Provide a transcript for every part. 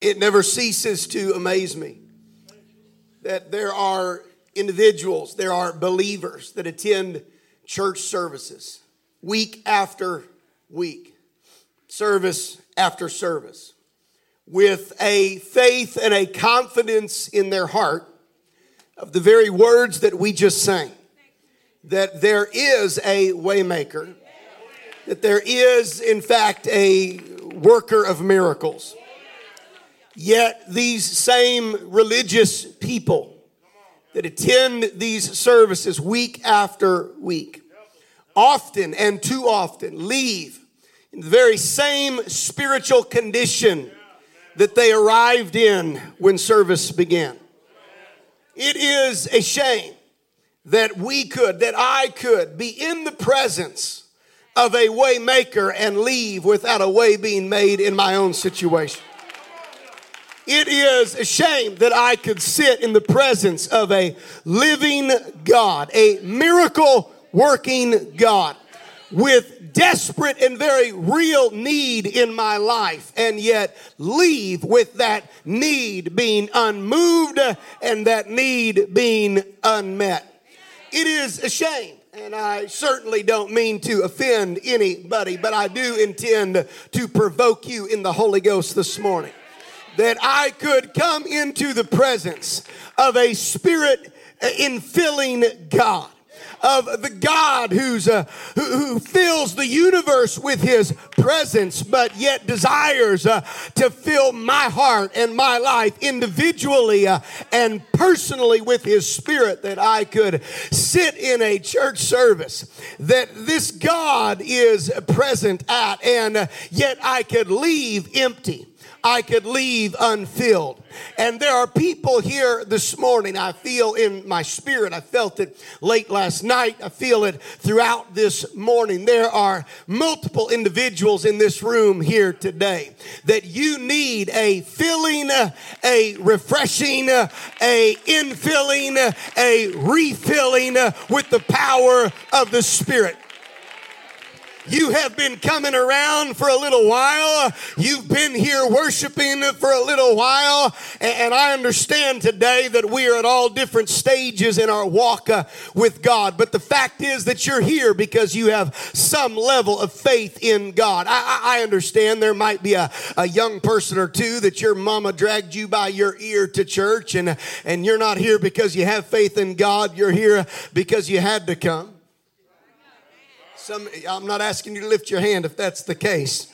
It never ceases to amaze me that there are individuals, there are believers that attend church services week after week, service after service, with a faith and a confidence in their heart of the very words that we just sang that there is a waymaker that there is in fact a worker of miracles yet these same religious people that attend these services week after week often and too often leave in the very same spiritual condition that they arrived in when service began it is a shame that we could, that I could be in the presence of a way maker and leave without a way being made in my own situation. It is a shame that I could sit in the presence of a living God, a miracle working God with desperate and very real need in my life and yet leave with that need being unmoved and that need being unmet. It is a shame. And I certainly don't mean to offend anybody, but I do intend to provoke you in the Holy Ghost this morning. That I could come into the presence of a spirit infilling God of the God who's uh, who, who, fills the universe with His presence, but yet desires uh, to fill my heart and my life individually uh, and personally with His Spirit. That I could sit in a church service that this God is present at, and uh, yet I could leave empty. I could leave unfilled. And there are people here this morning, I feel in my spirit, I felt it late last night, I feel it throughout this morning. There are multiple individuals in this room here today that you need a filling, a refreshing, a infilling, a refilling with the power of the Spirit. You have been coming around for a little while. You've been here worshiping for a little while. And I understand today that we are at all different stages in our walk uh, with God. But the fact is that you're here because you have some level of faith in God. I, I understand there might be a, a young person or two that your mama dragged you by your ear to church and, and you're not here because you have faith in God. You're here because you had to come. Some, I'm not asking you to lift your hand if that's the case.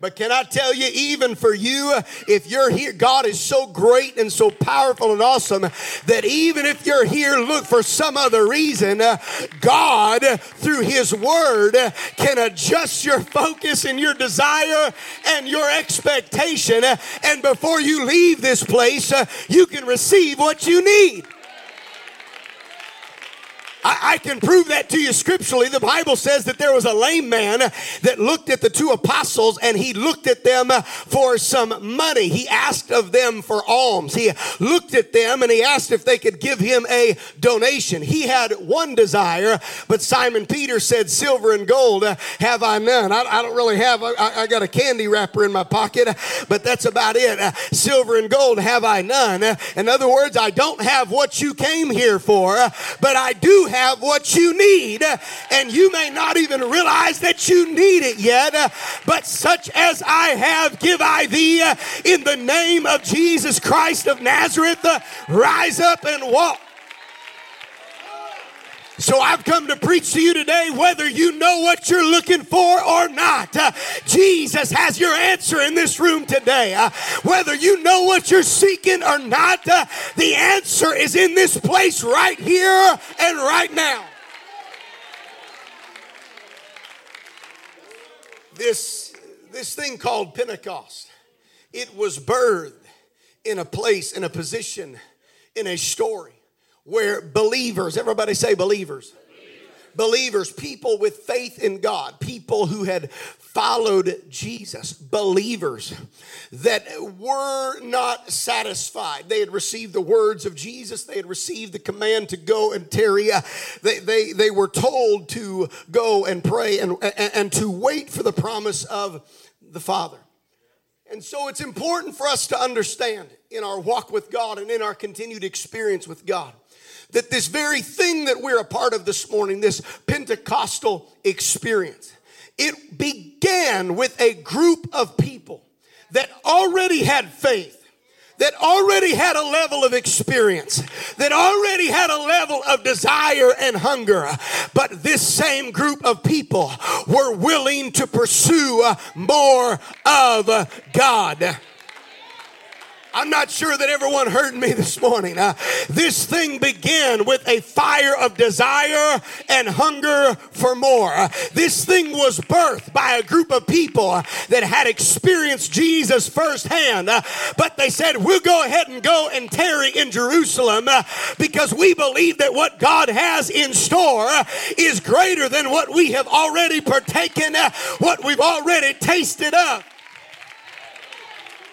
But can I tell you, even for you, if you're here, God is so great and so powerful and awesome that even if you're here, look for some other reason, uh, God, through His Word, can adjust your focus and your desire and your expectation. And before you leave this place, uh, you can receive what you need. I, I, can prove that to you scripturally. The Bible says that there was a lame man that looked at the two apostles and he looked at them for some money. He asked of them for alms. He looked at them and he asked if they could give him a donation. He had one desire, but Simon Peter said, Silver and gold have I none. I, I don't really have, I, I, got a candy wrapper in my pocket, but that's about it. silver and gold have I none. In other words, I don't have what you came here for, but I do have what you need, and you may not even realize that you need it yet. But such as I have, give I thee in the name of Jesus Christ of Nazareth. Rise up and walk. So I've come to preach to you today, whether you know what you're looking for or not. Uh, Jesus has your answer in this room today. Uh, whether you know what you're seeking or not, uh, the answer is in this place right here and right now. This, this thing called Pentecost, it was birthed in a place, in a position, in a story where believers, everybody say believers. Believers, people with faith in God, people who had followed Jesus, believers that were not satisfied. They had received the words of Jesus, they had received the command to go and tarry. Uh, they, they, they were told to go and pray and, and, and to wait for the promise of the Father. And so it's important for us to understand in our walk with God and in our continued experience with God that this very thing that we're a part of this morning, this Pentecostal experience, it began with a group of people that already had faith that already had a level of experience, that already had a level of desire and hunger. But this same group of people were willing to pursue more of God. I'm not sure that everyone heard me this morning. Uh, this thing began with a fire of desire and hunger for more. Uh, this thing was birthed by a group of people uh, that had experienced Jesus firsthand, uh, but they said, We'll go ahead and go and tarry in Jerusalem uh, because we believe that what God has in store is greater than what we have already partaken, what we've already tasted of.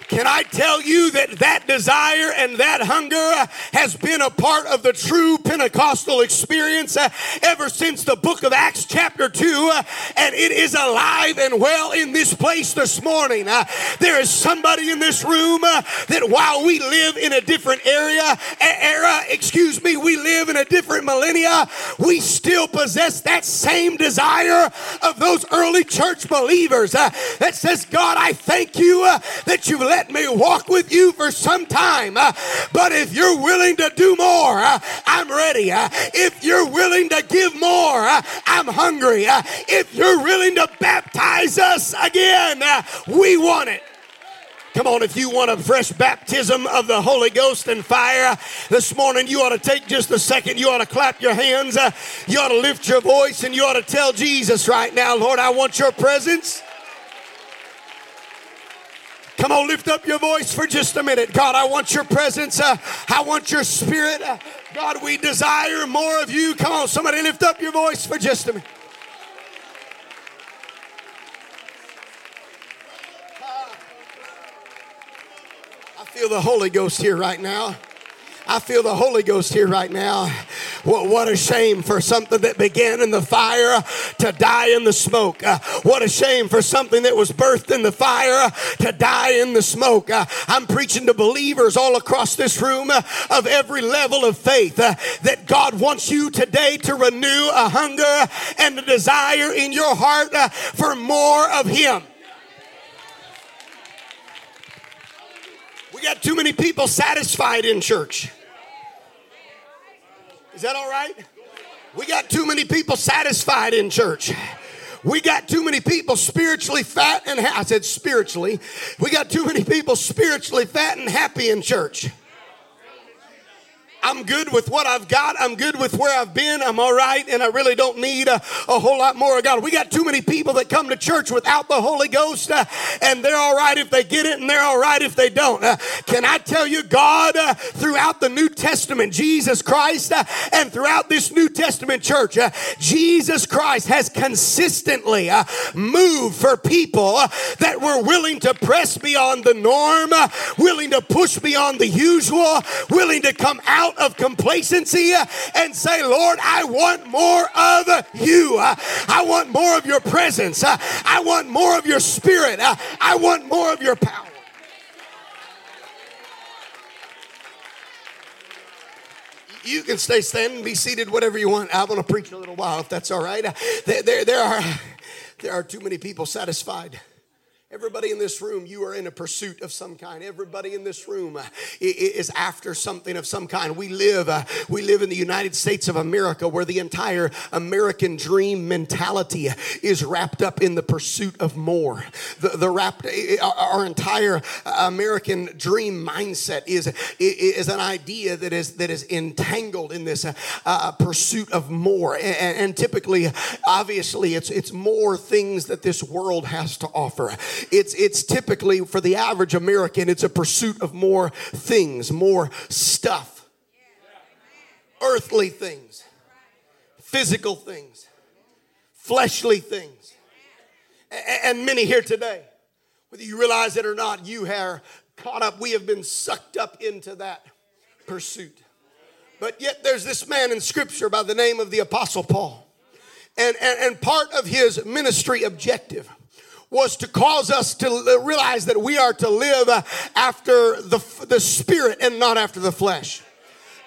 Can I tell you that that desire and that hunger has been a part of the true Pentecostal experience uh, ever since the book of Acts, chapter 2, uh, and it is alive and well in this place this morning. Uh, there is somebody in this room that while we live in a different area, era, excuse me, we live in a different millennia, we still possess that same desire of those early church believers that says, God, I thank you that you've let let me walk with you for some time. Uh, but if you're willing to do more, uh, I'm ready. Uh, if you're willing to give more, I'm hungry. If you're willing to baptize us again, we want it. Come on, if you want a fresh baptism of the Holy Ghost and fire this morning, you ought to take just a second. You ought to clap your hands. You ought to lift your voice and you ought to tell Jesus right now, Lord, I want your presence. Come on, lift up your voice for just a minute. God, I want your presence. Uh, I want your spirit. Uh, God, we desire more of you. Come on, somebody lift up your voice for just a minute. I feel the Holy Ghost here right now. I feel the Holy Ghost here right now. What, what a shame for something that began in the fire to die in the smoke. Uh, what a shame for something that was birthed in the fire to die in the smoke. Uh, I'm preaching to believers all across this room uh, of every level of faith uh, that God wants you today to renew a hunger and a desire in your heart uh, for more of Him. We got too many people satisfied in church. Is that all right? We got too many people satisfied in church. We got too many people spiritually fat and ha- I said spiritually. We got too many people spiritually fat and happy in church. I'm good with what I've got. I'm good with where I've been. I'm all right, and I really don't need a, a whole lot more of God. We got too many people that come to church without the Holy Ghost, uh, and they're all right if they get it, and they're all right if they don't. Uh, can I tell you, God, uh, throughout the New Testament, Jesus Christ, uh, and throughout this New Testament church, uh, Jesus Christ has consistently uh, moved for people that were willing to press beyond the norm, willing to push beyond the usual, willing to come out of complacency and say, Lord, I want more of you. I want more of your presence. I want more of your spirit. I want more of your power. You can stay standing, be seated, whatever you want. I want to preach a little while if that's all right. There, there, there, are, there are too many people satisfied Everybody in this room, you are in a pursuit of some kind. Everybody in this room uh, is after something of some kind. We live, uh, we live in the United States of America, where the entire American dream mentality is wrapped up in the pursuit of more. The, the wrapped, our entire American dream mindset is is an idea that is that is entangled in this uh, pursuit of more. And, and typically, obviously, it's it's more things that this world has to offer it's, it's typically for the average American, it's a pursuit of more things, more stuff, earthly things, physical things, fleshly things. And many here today, whether you realize it or not, you are caught up. We have been sucked up into that pursuit. But yet, there's this man in Scripture by the name of the Apostle Paul. And, and, and part of his ministry objective was to cause us to realize that we are to live uh, after the, the spirit and not after the flesh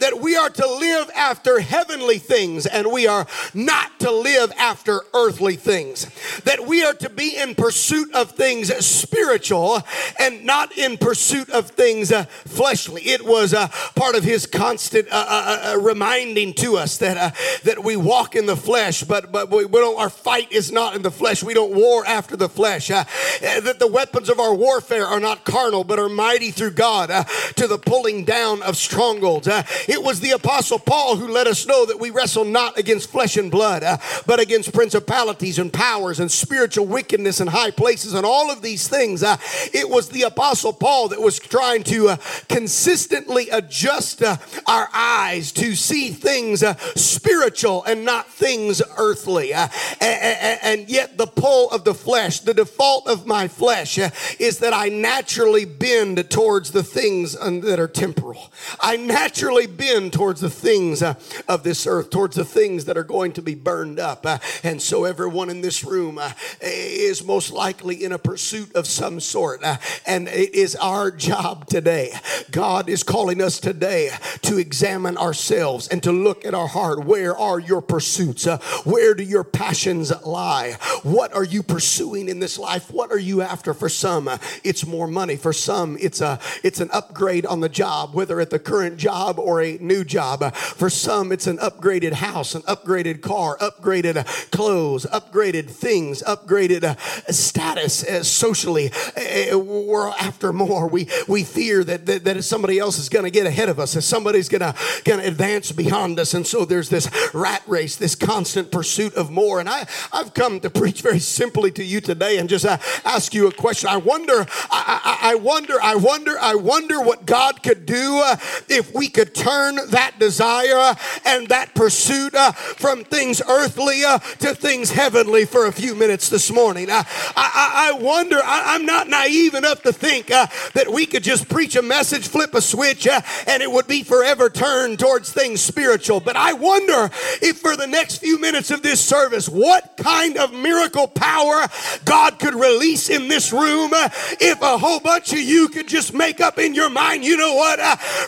that we are to live after heavenly things and we are not to live after earthly things. That we are to be in pursuit of things spiritual and not in pursuit of things uh, fleshly. It was uh, part of his constant uh, uh, uh, reminding to us that uh, that we walk in the flesh, but but we, we. Our fight is not in the flesh. We don't war after the flesh. that the weapons of our warfare are not carnal, but are mighty through God to the pulling down of strongholds. It was the Apostle Paul who let us know that we wrestle not against flesh and blood, uh, but against principalities and powers and spiritual wickedness in high places and all of these things. Uh, it was the Apostle Paul that was trying to uh, consistently adjust uh, our eyes to see things uh, spiritual and not things earthly. Uh, and, and, yet, the pull of the flesh, the default of my flesh, is that I naturally bend towards the things that are temporal. I naturally bend towards the things uh, of this earth, towards the things that are going to be burned up. Uh, and so everyone in this room uh, is most likely in a pursuit of some sort. and it is our job today. God is calling us today to examine ourselves and to look at our heart. Where are your pursuits? where do your passions lie? What are you pursuing in this life? What are you after? For some, it's more money. For some, it's a it's an upgrade on the job, whether at the current job or a new job. For some, it's an upgraded house, an upgraded car, upgraded clothes, upgraded things, upgraded uh, status uh, socially. Uh, we're after more. We, we fear that, that, that somebody else is going to get ahead of us, that somebody's going to going to advance beyond us. And so there's this rat race, this constant pursuit of more. And I, I've come to preach very simply to you today and just uh, ask you a question. I wonder, I, I, I, wonder, I wonder, I wonder what God could do uh, if we could turn that desire and that pursuit uh, from things earthly uh, to things heavenly for a few minutes this morning. Uh, I, I, I, wonder, I, am not naive enough to think uh, that we could just preach a message, flip a switch, uh, and it would be forever turned towards things spiritual. But I wonder if for the next few minutes of this service, what kind of miracle power God could release in this room uh, if a whole bunch of you could just make up in your mind, you know what,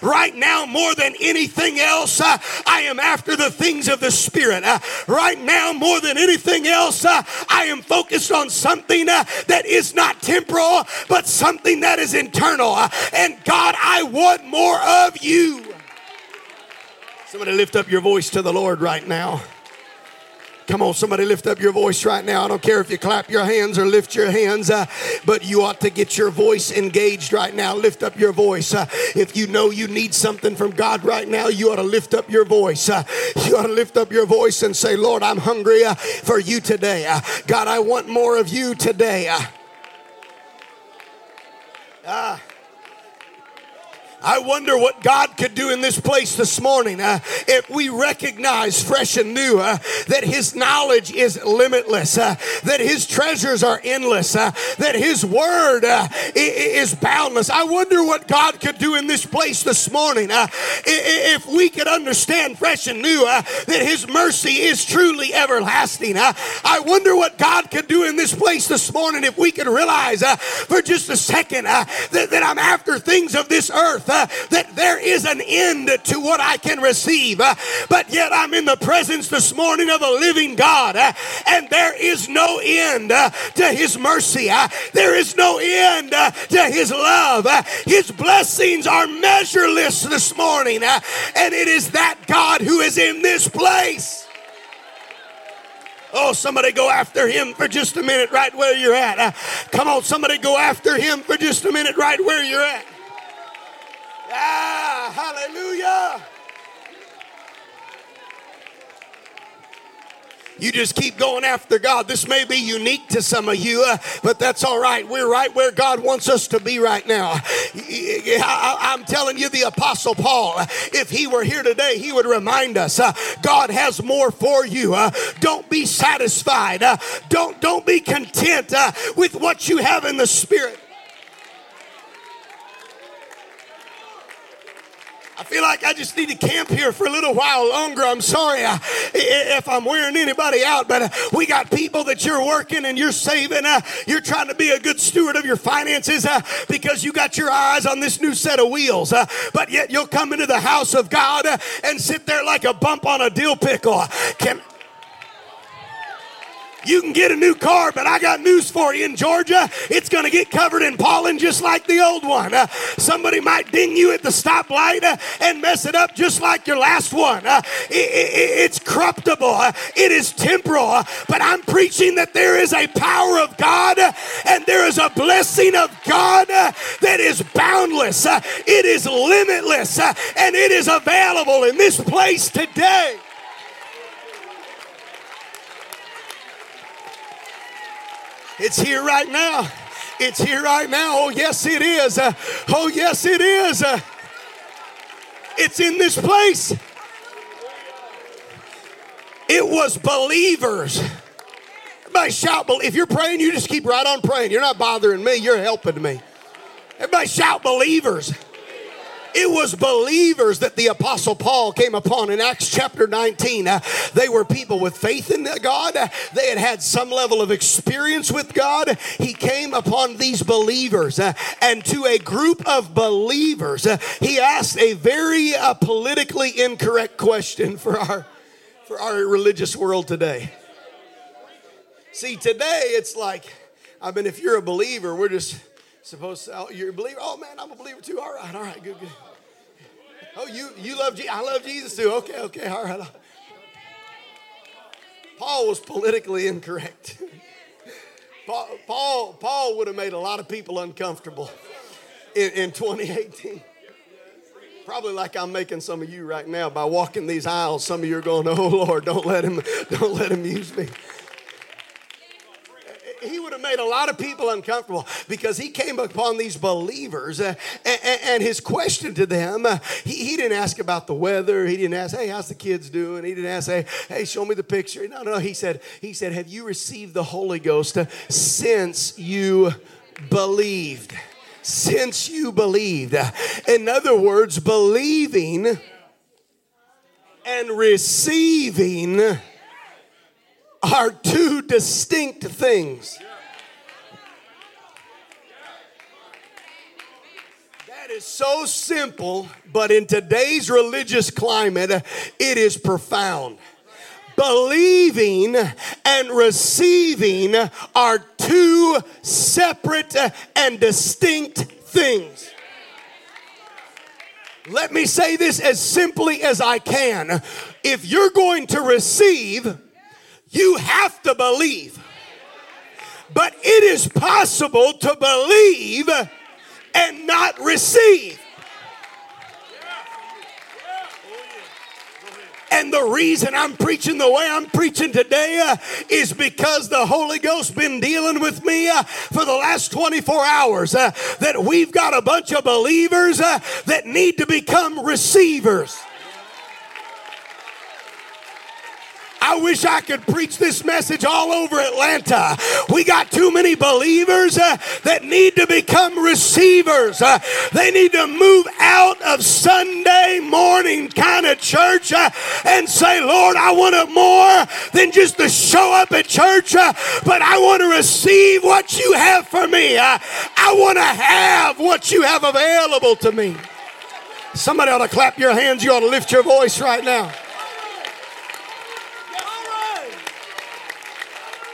right now more than anything else, uh, I am after the things of the Spirit. Uh, right now, more than anything else, uh, I am focused on something uh, that is not temporal, but something that is internal. Uh, and God, I want more of you. Somebody lift up your voice to the Lord right now. Come on, somebody lift up your voice right now. I don't care if you clap your hands or lift your hands, uh, but you ought to get your voice engaged right now. Lift up your voice. Uh, if you know you need something from God right now, you ought to lift up your voice. Uh, you ought to lift up your voice and say, Lord, I'm hungry uh, for you today. Uh, God, I want more of you today. Uh, ah. I wonder what God could do in this place this morning uh, if we recognize fresh and new uh, that His knowledge is limitless, uh, that His treasures are endless, uh, that His word uh, is boundless. I wonder what God could do in this place this morning uh, if we could understand fresh and new that His mercy is truly everlasting. I wonder what God could do in this place this morning if we could realize for just a second that, that I'm after things of this earth that there is an end to what I can receive. Uh, but yet I'm in the presence this morning of a living God, uh, and there is no end uh, to His mercy. Uh, there is no end uh, to His love. His blessings are measureless this morning, and it is that God who is in this place. Oh, somebody go after him for just a minute right where you're at. Uh, come on, somebody go after him for just a minute right where you're at. Ah, hallelujah. You just keep going after God. This may be unique to some of you, uh, but that's all right. We're right where God wants us to be right now. I, am telling you, the Apostle Paul, if he were here today, he would remind us uh, God has more for you. Uh, don't be satisfied. Uh, don't, don't be content uh, with what you have in the Spirit. I feel like I just need to camp here for a little while longer. I'm sorry if I'm wearing anybody out, but uh, we got people that you're working and you're saving. Uh, you're trying to be a good steward of your finances uh, because you got your eyes on this new set of wheels. But yet you'll come into the house of God and sit there like a bump on a dill pickle. Can, you can get a new car, but I got news for you in Georgia. It's going to get covered in pollen just like the old one. Uh, somebody might ding you at the stoplight uh, and mess it up just like your last one. Uh, it, it, it's corruptible, uh, it is temporal. Uh, but I'm preaching that there is a power of God uh, and there is a blessing of God that is boundless, it is limitless, and it is available in this place today. It's here right now. It's here right now. Oh, yes, it is. Uh, oh, yes, it is. Uh, it's in this place. It was believers. Everybody shout, if you're praying, you just keep right on praying. You're not bothering me, you're helping me. Everybody shout, believers. It was believers that the Apostle Paul came upon in Acts chapter 19. Uh, they were people with faith in God, uh, they had had some level of experience with God. He came upon these believers, uh, and to a group of believers, uh, he asked a very uh, politically incorrect question for our, for our religious world today. See, today it's like, I mean, if you're a believer, we're just supposed to, oh, you're a believer? Oh man, I'm a believer too. All right, all right, good, good. Oh, you you love Jesus? I love Jesus too. Okay, okay, all right. Paul was politically incorrect. Paul, Paul, Paul would have made a lot of people uncomfortable in, in 2018. Probably like I'm making some of you right now by walking these aisles. Some of you are going, "Oh Lord, don't let him, don't let him use me." He would have made a lot of people uncomfortable because he came upon these believers uh, and, and, his question to them, uh, he, he, didn't ask about the weather. He didn't ask, hey, how's the kids doing? He didn't ask, hey, hey, show me the picture. No, no, he said, he said, have you received the Holy Ghost uh, since you believed? Since you believed. In other words, believing and receiving are two distinct things. That is so simple, but in today's religious climate, it is profound. Believing and receiving are two separate and distinct things. Let me say this as simply as I can. If you're going to receive, you have to believe. But it is possible to believe and not receive. And the reason I'm preaching the way I'm preaching today uh, is because the Holy Ghost been dealing with me uh, for the last 24 hours. Uh, that we've got a bunch of believers uh, that need to become receivers. I wish I could preach this message all over Atlanta. We got too many believers uh, that need to become receivers. Uh, they need to move out of Sunday morning kind of church uh, and say, Lord, I want it more than just to show up at church, uh, but I want to receive what you have for me. Uh, I want to have what you have available to me. Somebody ought to clap your hands. You ought to lift your voice right now.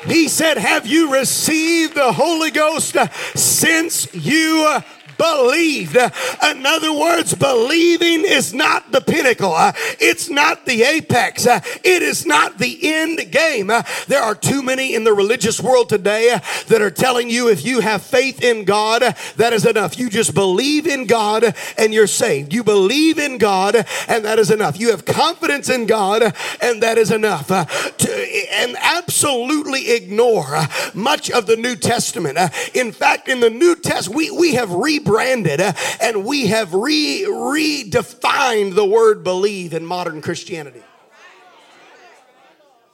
He said, Have you received the Holy Ghost since you believed. In other words, believing is not the pinnacle, it's not the apex, it is not the end game. There are too many in the religious world today that are telling you if you have faith in God, that is enough. You just believe in God and you're saved. You believe in God and that is enough. You have confidence in God and that is enough. and absolutely ignore much of the New Testament. In fact, in the New Testament, we, we have rebranded rebranded uh, and we have re- redefined the word believe in modern Christianity.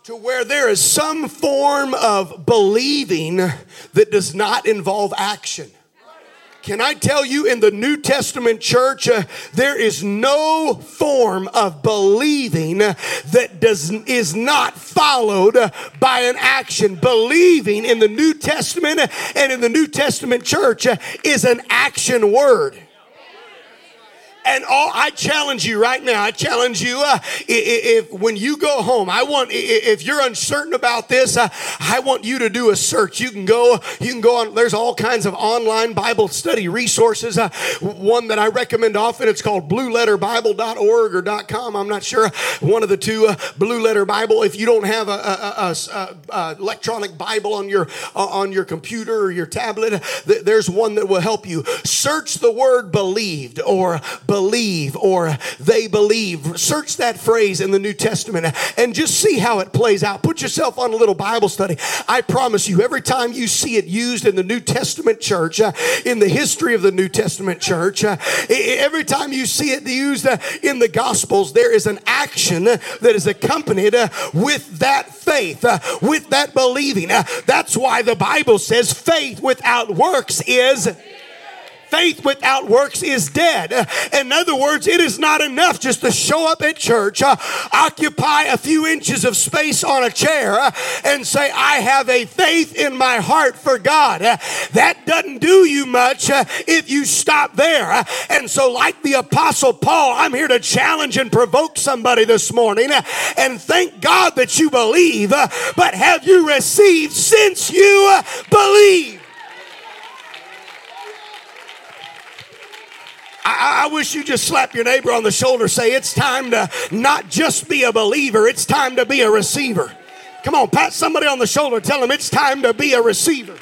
To where there is some form of believing that does not involve action. Can I tell you in the New Testament church, uh, there is no form of believing that does, is not followed by an action. Believing in the New Testament and in the New Testament church uh, is an action word. And all I challenge you right now, I challenge you uh, if, if, when you go home, I want if you're uncertain about this, uh, I want you to do a search. You can go, you can go on. There's all kinds of online Bible study resources. Uh, one that I recommend often, it's called BlueLetterBible.org or .com. I'm not sure. One of the two, uh, Blue Letter Bible. If you don't have a, a, a, a electronic Bible on your uh, on your computer or your tablet, there's one that will help you. Search the word believed or believe or they believe. Search that phrase in the New Testament and just see how it plays out. Put yourself on a little Bible study. I promise you, every time you see it used in the New Testament church, uh, in the history of the New Testament church, uh, every time you see it used uh, in the Gospels, there is an action that is accompanied uh, with that faith, uh, with that believing. Uh, that's why the Bible says faith without works is faith without works is dead. In other words, it is not enough just to show up at church, uh, occupy a few inches of space on a chair, uh, and say, I have a faith in my heart for God. Uh, that doesn't do you much uh, if you stop there. Uh, and so, like the Apostle Paul, I'm here to challenge and provoke somebody this morning. Uh, and thank God that you believe, but have you received since you believe? I, I, wish you just slap your neighbor on the shoulder, say, It's time to not just be a believer, it's time to be a receiver. Come on, pat somebody on the shoulder, tell them it's time to be a receiver.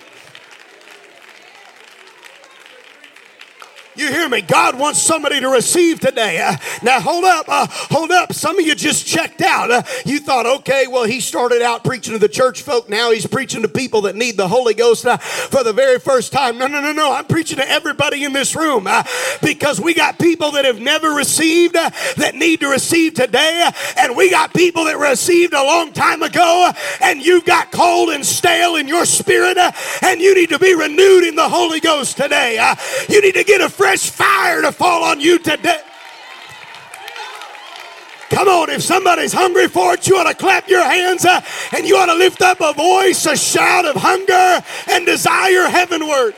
You hear me? God wants somebody to receive today. Uh, now, hold up, uh, hold up. Some of you just checked out. Uh, you thought, okay, well, he started out preaching to the church folk. Now he's preaching to people that need the Holy Ghost uh, for the very first time. No, no, no, no. I'm preaching to everybody in this room uh, because we got people that have never received uh, that need to receive today, and we got people that received a long time ago, and you've got cold and stale in your spirit, and you need to be renewed in the Holy Ghost today. you need to get a fresh fire to fall on you today. Come on, if somebody's hungry for it, you ought to clap your hands uh, and you ought to lift up a voice, a shout of hunger and desire heavenward.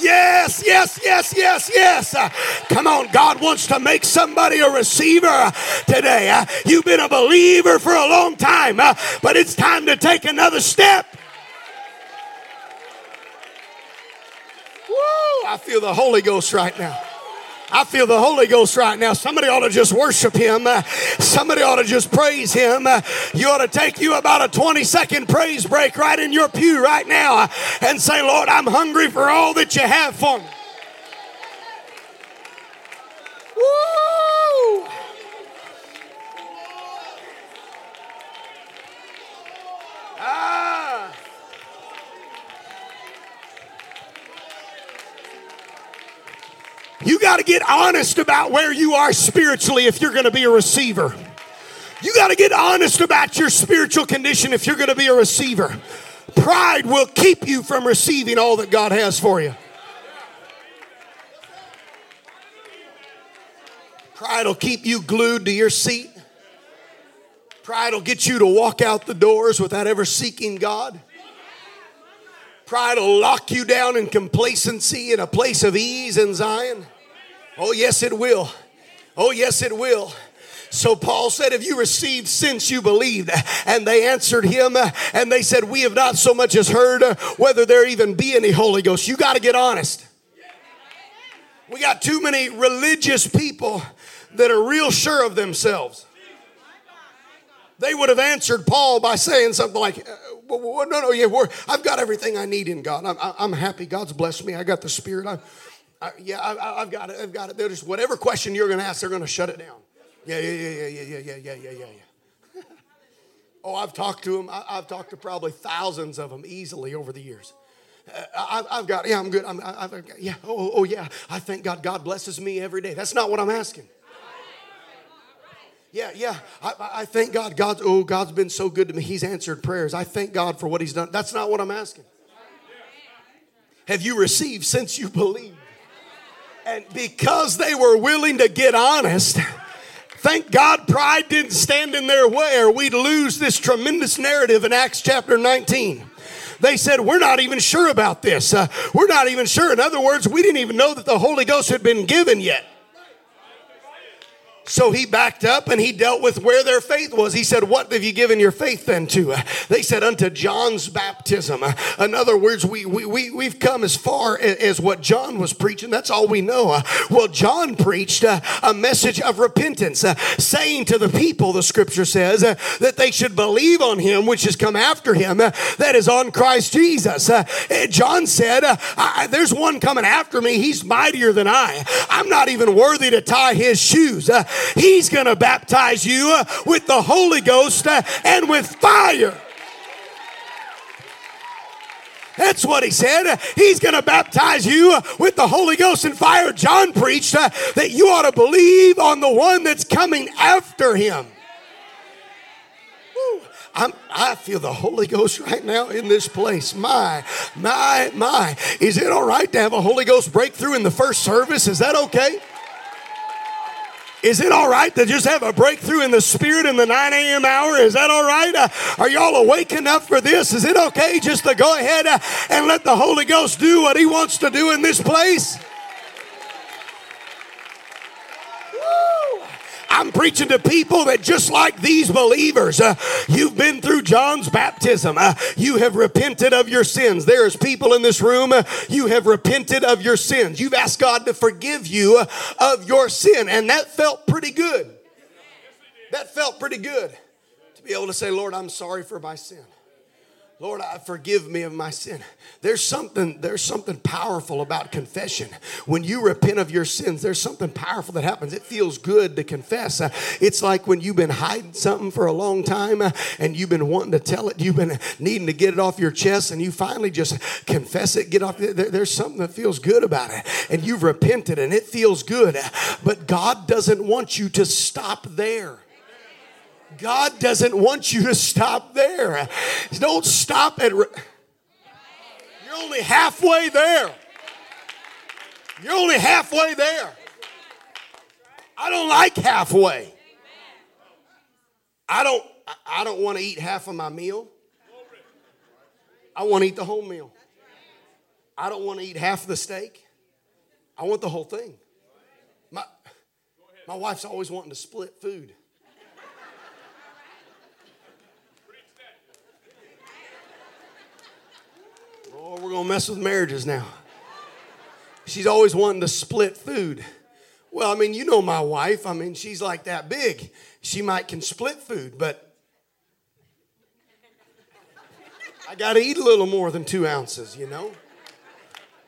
Yes, yes, yes, yes, yes. Uh, come on, God wants to make somebody a receiver today. Uh, you've been a believer for a long time, uh, but it's time to take another step. I feel the Holy Ghost right now. I feel the Holy Ghost right now. Somebody ought to just worship Him. Uh, somebody ought to just praise Him. Uh, you ought to take you about a 20 second praise break right in your pew right now uh, and say, Lord, I'm hungry for all that you have for me. Woo! You got to get honest about where you are spiritually if you're going to be a receiver. You got to get honest about your spiritual condition if you're going to be a receiver. Pride will keep you from receiving all that God has for you. Pride will keep you glued to your seat. Pride will get you to walk out the doors without ever seeking God. Pride will lock you down in complacency in a place of ease in Zion. Oh, yes, it will. Oh, yes, it will. So Paul said, Have you received since you believed? And they answered him and they said, We have not so much as heard whether there even be any Holy Ghost. You got to get honest. We got too many religious people that are real sure of themselves. They would have answered Paul by saying something like, no, no, yeah, I've got everything I need in God. I'm, I'm happy. God's blessed me. I got the Spirit. I, I, yeah, I, have got it. I've got it. There's whatever question you're going to ask, they're going to shut it down. Yeah, yeah, yeah, yeah, yeah, yeah, yeah, yeah, yeah, yeah. oh, I've talked to them. I, have talked to probably thousands of them easily over the years. Uh, I, have got, yeah, I'm good. I'm, I've, yeah, oh, oh, yeah. I thank God. God blesses me every day. That's not what I'm asking. Yeah, yeah. I, I thank God. God, oh, God's been so good to me. He's answered prayers. I thank God for what He's done. That's not what I'm asking. have you received since you believed? And because they were willing to get honest, thank God pride didn't stand in their way, or we'd lose this tremendous narrative in Acts chapter 19. They said, We're not even sure about this. Uh, we're not even sure. In other words, we didn't even know that the Holy Ghost had been given yet. So he backed up and he dealt with where their faith was. He said, What have you given your faith then to? They said, Unto John's baptism. In other words, we, we, we, we've come as far as what John was preaching. That's all we know. Well, John preached a message of repentance, uh, saying to the people, the scripture says, uh, that they should believe on him, which has come after him, uh, that is on Christ Jesus. John said, There's one coming after me. He's mightier than I. I'm not even worthy to tie his shoes. He's going to baptize you uh, with the Holy Ghost uh, and with fire. That's what he said. He's going to baptize you uh, with the Holy Ghost and fire. John preached that you ought to believe on the one that's coming after him. I'm, i feel the Holy Ghost right now in this place. My, my, my. Is it all right to have a Holy Ghost breakthrough in the first service? Is that okay? Is it all right to just have a breakthrough in the spirit in the 9 a.m. hour? Is that all right? Uh, are y'all awake enough for this? Is it okay just to go ahead uh, and let the Holy Ghost do what He wants to do in this place? I'm preaching to people that just like these believers, uh, you've been through John's baptism. Uh, you have repented of your sins. There's people in this room, uh, you have repented of your sins. You've asked God to forgive you uh, of your sin, and that felt pretty good. That felt pretty good to be able to say, Lord, I'm sorry for my sin. Lord, I forgive me of my sin. There's something, there's something powerful about confession. When you repent of your sins, there's something powerful that happens. It feels good to confess. Uh, it's like when you've been hiding something for a long time uh, and you've been wanting to tell it, you've been needing to get it off your chest, and you finally just confess it, get off. There's something that feels good about it, and you've repented, and it feels good. But God doesn't want you to stop there. God doesn't want you to stop there. Don't stop at. Re- You're only halfway there. You're only halfway there. I don't like halfway. I don't I don't want to eat half of my meal. I want to eat the whole meal. I don't want to eat half of the steak. I want the whole thing. My, my wife's always wanting to split food. Oh, we're going to mess with marriages now. She's always wanting to split food. Well, I mean, you know my wife. I mean, she's like that big. She might can split food, but I got to eat a little more than two ounces, you know?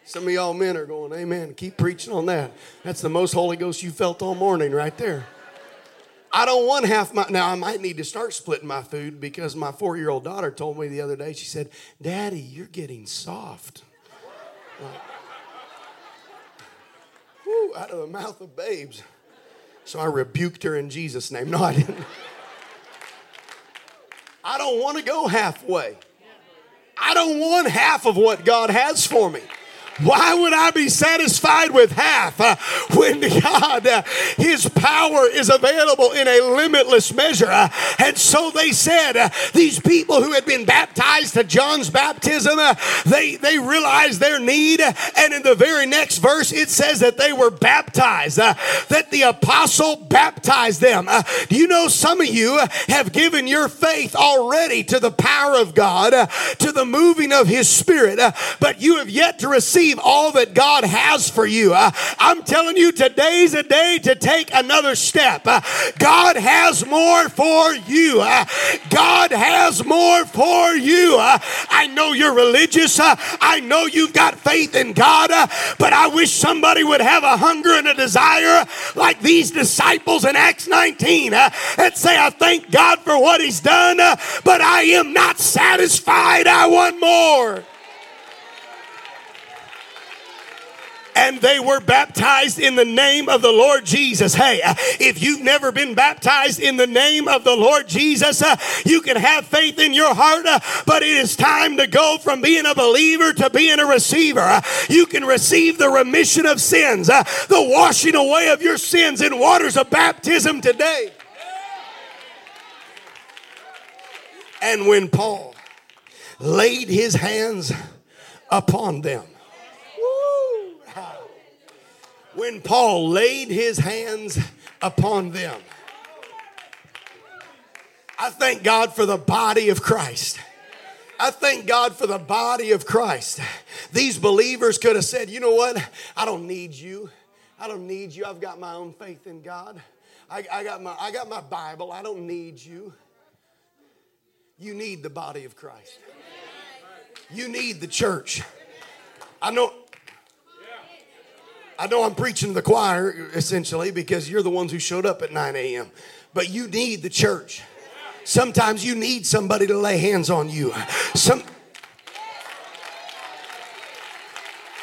Some of y'all men are going, Amen. Keep preaching on that. That's the most Holy Ghost you felt all morning right there. I don't want half my. Now, I might need to start splitting my food because my four year old daughter told me the other day, she said, Daddy, you're getting soft. Like, whew, out of the mouth of babes. So I rebuked her in Jesus' name. No, I didn't. I don't want to go halfway. I don't want half of what God has for me. Why would I be satisfied with half uh, when God, uh, His power is available in a limitless measure? Uh, and so they said, uh, these people who had been baptized to John's baptism, uh, they, they realized their need. And in the very next verse, it says that they were baptized, uh, that the apostle baptized them. do you know some of you have given your faith already to the power of God, to the moving of His Spirit, but you have yet to receive receive all that God has for you. Uh, I'm telling you, today's a day to take another step. Uh, God has more for you. Uh, God has more for you. Uh, I know you're religious. Uh, I know you've got faith in God, uh, but I wish somebody would have a hunger and a desire like these disciples in Acts 19 and say, I thank God for what He's done, but I am not satisfied. I want more. And they were baptized in the name of the Lord Jesus. Hey, uh, if you've never been baptized in the name of the Lord Jesus, uh, you can have faith in your heart, uh, but it is time to go from being a believer to being a receiver. You can receive the remission of sins, the washing away of your sins in waters of baptism today. And when Paul laid his hands upon them, when Paul laid his hands upon them, I thank God for the body of Christ. I thank God for the body of Christ. These believers could have said, you know what? I don't need you. I don't need you. I've got my own faith in God. I, I, got, my, I got my Bible. I don't need you. You need the body of Christ. You need the church. I know. I know I'm preaching to the choir essentially because you're the ones who showed up at 9 a.m. But you need the church. Sometimes you need somebody to lay hands on you. Some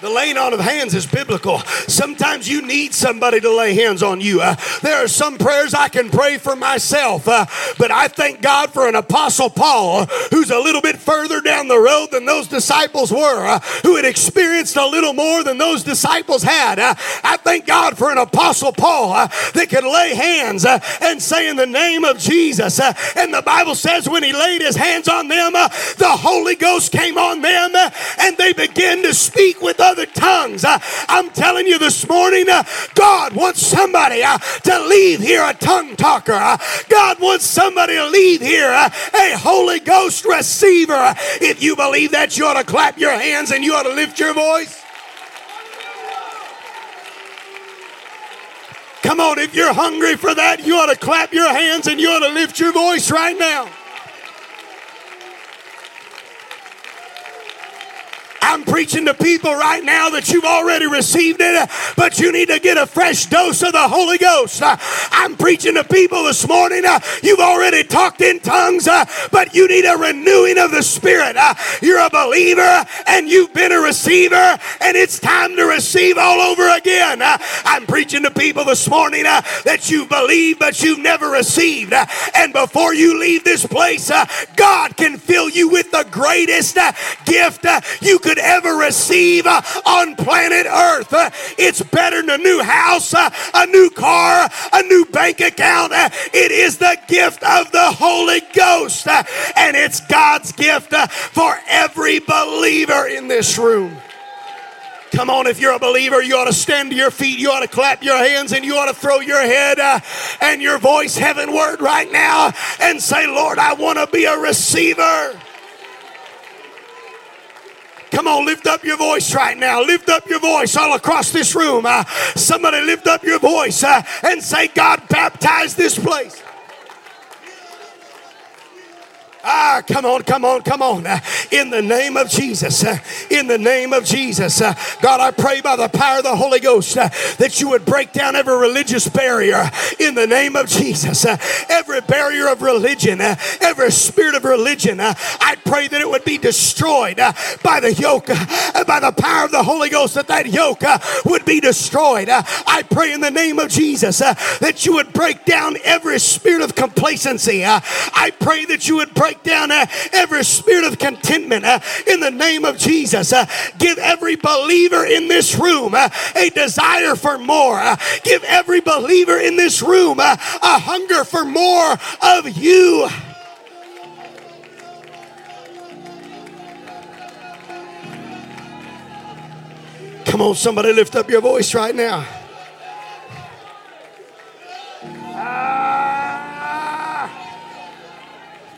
The laying on of hands is biblical. Sometimes you need somebody to lay hands on you. Uh, there are some prayers I can pray for myself, uh, but I thank God for an apostle Paul who's a little bit further down the road than those disciples were, uh, who had experienced a little more than those disciples had. Uh, I thank God for an apostle Paul uh, that could lay hands uh, and say in the name of Jesus. and the Bible says when he laid his hands on them, the Holy Ghost came on them and they began to speak with other tongues. Uh, I'm telling you this morning, uh, God wants somebody uh, to leave here a tongue talker. Uh, God wants somebody to leave here uh, a Holy Ghost receiver. If you believe that, you ought to clap your hands and you ought to lift your voice. Come on, if you're hungry for that, you ought to clap your hands and you ought to lift your voice right now. I'm preaching to people right now that you've already received it, but you need to get a fresh dose of the Holy Ghost. I'm preaching to people this morning, you've already talked in tongues, but you need a renewing of the Spirit. You're a believer and you've been a receiver, and it's time to receive all over again. I'm preaching to people this morning that you believe, but you've never received. And before you leave this place, God can fill you with the greatest gift you could could ever receive uh, on planet Earth. Uh, it's better than a new house, uh, a new car, a new bank account. It is the gift of the Holy Ghost, and it's God's gift for every believer in this room. Come on, if you're a believer, you ought to stand to your feet, you ought to clap your hands, and you ought to throw your head uh, and your voice heavenward right now and say, Lord, I want to be a receiver. Come on, lift up your voice right now. Lift up your voice all across this room. Uh, somebody lift up your voice uh, and say, God, baptize this place. Ah, come on, come on, come on. In the name of Jesus, in the name of Jesus, God, I pray by the power of the Holy Ghost that you would break down every religious barrier in the name of Jesus. Every barrier of religion, eh, every spirit of religion, eh, I pray that it would be destroyed eh, by the yoke, by the power of the Holy Ghost, that that yoke would be destroyed. I pray in the name of Jesus that you would break down every spirit of complacency. I pray that you would break down every spirit of contentment uh, in the name of Jesus. Uh, give every believer in this room uh, a desire for more. Give every believer in this room a hunger for more of you. Come on, somebody lift up your voice right now.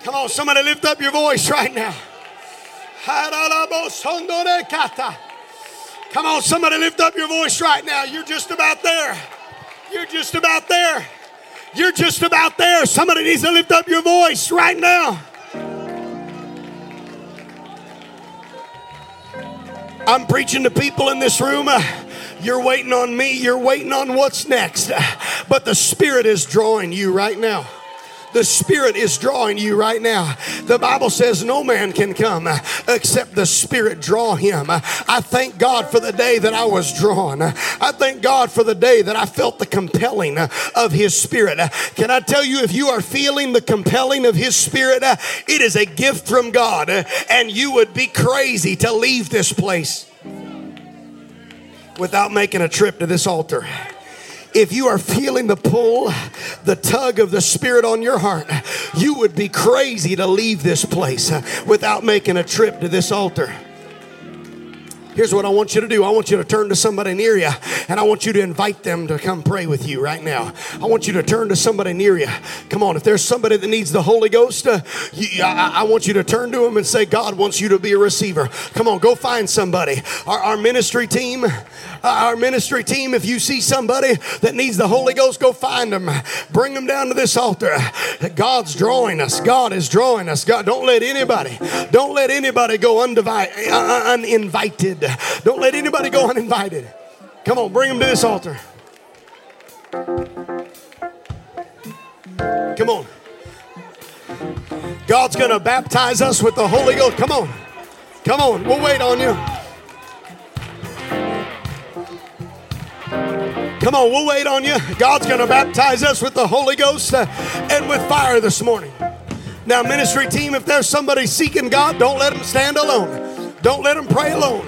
Come on, somebody lift up your voice right now. Come on, somebody lift up your voice right now. You're just about there. You're just about there. You're just about there. Somebody needs to lift up your voice right now. I'm preaching to people in this room. Uh, you're waiting on me. You're waiting on what's next. Uh, but the Spirit is drawing you right now. The Spirit is drawing you right now. The Bible says no man can come except the Spirit draw him. I thank God for the day that I was drawn. I thank God for the day that I felt the compelling of His Spirit. Can I tell you, if you are feeling the compelling of His Spirit, it is a gift from God, and you would be crazy to leave this place without making a trip to this altar if you are feeling the pull, the tug of the Spirit on your heart, you would be crazy to leave this place without making a trip to this altar. Here's what I want you to do. I want you to turn to somebody near you and I want you to invite them to come pray with you right now. I want you to turn to somebody near you. Come on, if there's somebody that needs the Holy Ghost, uh, you, I, I, want you to turn to them and say, God wants you to be a receiver. Come on, go find somebody. Our, our ministry team, our ministry team, if you see somebody that needs the Holy Ghost, go find them. Bring them down to this altar. God's drawing us. God is drawing us. God, don't let anybody, don't let anybody go undivided, uh, uninvited. Don't let anybody go uninvited. Come on, bring them to this altar. Come on. God's going to baptize us with the Holy Ghost. Come on. Come on. We'll wait on you. Come on, we'll wait on you. God's going to baptize us with the Holy Ghost uh, and with fire this morning. Now, ministry team, if there's somebody seeking God, don't let them stand alone. Don't let them pray alone.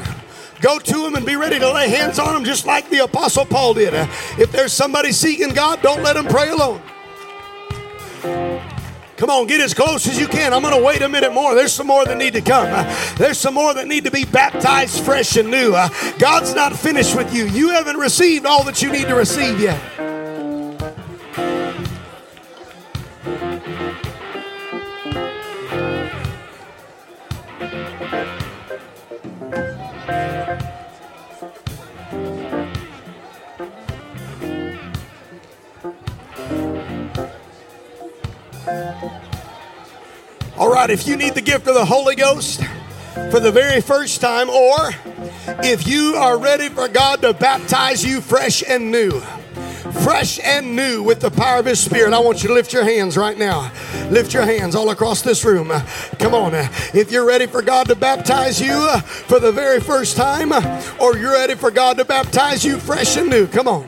Go to them and be ready to lay hands on them just like the Apostle Paul did. If there's somebody seeking God, don't let them pray alone. Come on, get as close as you can. I'm going to wait a minute more. There's some more that need to come. there's some more that need to be baptized fresh and new. God's not finished with you. You haven't received all that you need to receive yet. All right, if you need the gift of the Holy Ghost for the very first time, or if you are ready for God to baptize you fresh and new, fresh and new with the power of His Spirit, I want you to lift your hands right now. Lift your hands all across this room. Come on. If you're ready for God to baptize you for the very first time, or you're ready for God to baptize you fresh and new, come on.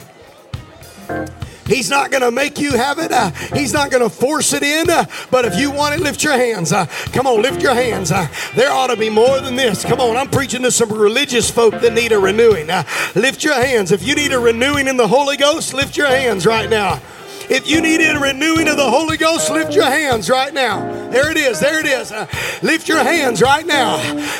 He's not going to make you have it. Uh, he's not going to force it in. Uh, but if you want it, lift your hands. Uh, come on, lift your hands. Uh, there ought to be more than this. Come on, I'm preaching to some religious folk that need a renewing. Uh, lift your hands. If you need a renewing in the Holy Ghost, lift your hands right now. If you need a renewing of the Holy Ghost, lift your hands right now. There it is. There it is. Uh, lift your hands right now.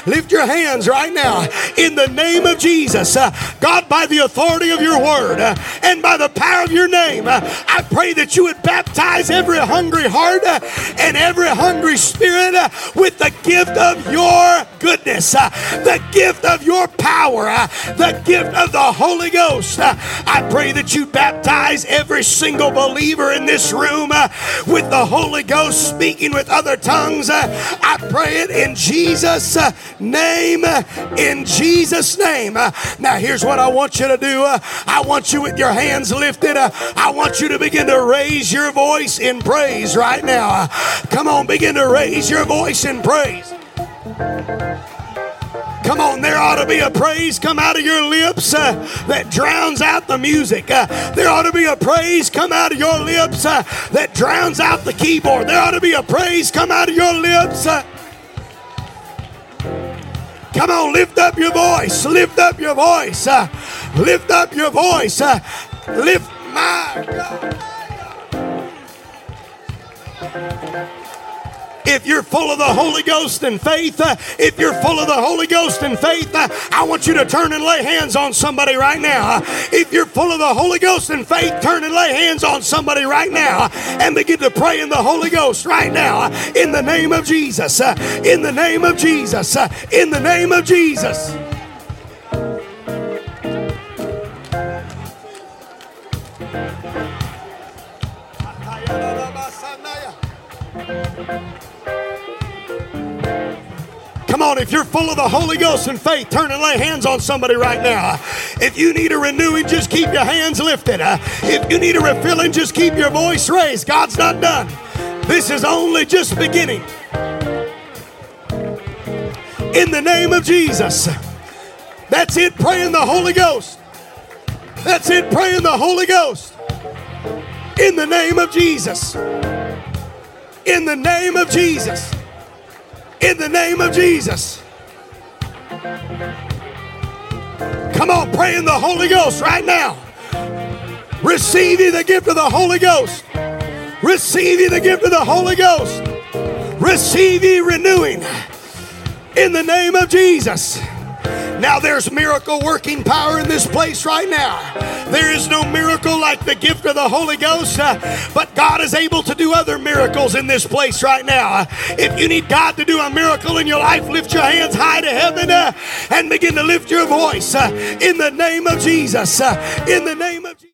Lift your hands right now. In the name of Jesus, uh, God, by the authority of your word uh, and by the power of your name, uh, I pray that you would baptize every hungry heart uh, and every hungry spirit uh, with the gift of your goodness, the gift of your power, the gift of the Holy Ghost. I pray that you baptize every single believer believer in this room uh, with the Holy Ghost speaking with other tongues. Uh, I pray it in Jesus' uh, name. In Jesus' name. Now, here's what I want you to do I want you with your hands lifted. I want you to begin to raise your voice in praise right now. Come on, begin to raise your voice in praise. Come on, there ought to be a praise come out of your lips uh, that drowns out the music. Uh, there ought to be a praise come out of your lips uh, that drowns out the keyboard. There ought to be a praise come out of your lips. Uh. Come on, lift up your voice. Lift up your voice. Uh, lift up your voice. Uh, lift my God. If you're full of the Holy Ghost and faith, uh, if you're full of the Holy Ghost and faith, uh, I want you to turn and lay hands on somebody right now. Uh, if you're full of the Holy Ghost and faith, turn and lay hands on somebody right now and begin to pray in the Holy Ghost right now in the name of Jesus. In the name of Jesus. In the name of Jesus. Come on, if you're full of the Holy Ghost and faith, turn and lay hands on somebody right now. If you need a renewing, just keep your hands lifted. If you need a refilling, just keep your voice raised. God's not done. This is only just beginning. In the name of Jesus. That's it, praying the Holy Ghost. That's it, praying the Holy Ghost. In the name of Jesus. In the name of Jesus. In the name of Jesus. Come on, pray in the Holy Ghost right now. Receive you the gift of the Holy Ghost. Receive you the gift of the Holy Ghost. Receive ye renewing in the name of Jesus. Now there's miracle working power in this place right now. There is no miracle like the gift of the Holy Ghost, uh, but God is able to do other miracles in this place right now. If you need God to do a miracle in your life, lift your hands high to heaven uh, and begin to lift your voice uh, in the name of Jesus. Uh, in the name of Jesus.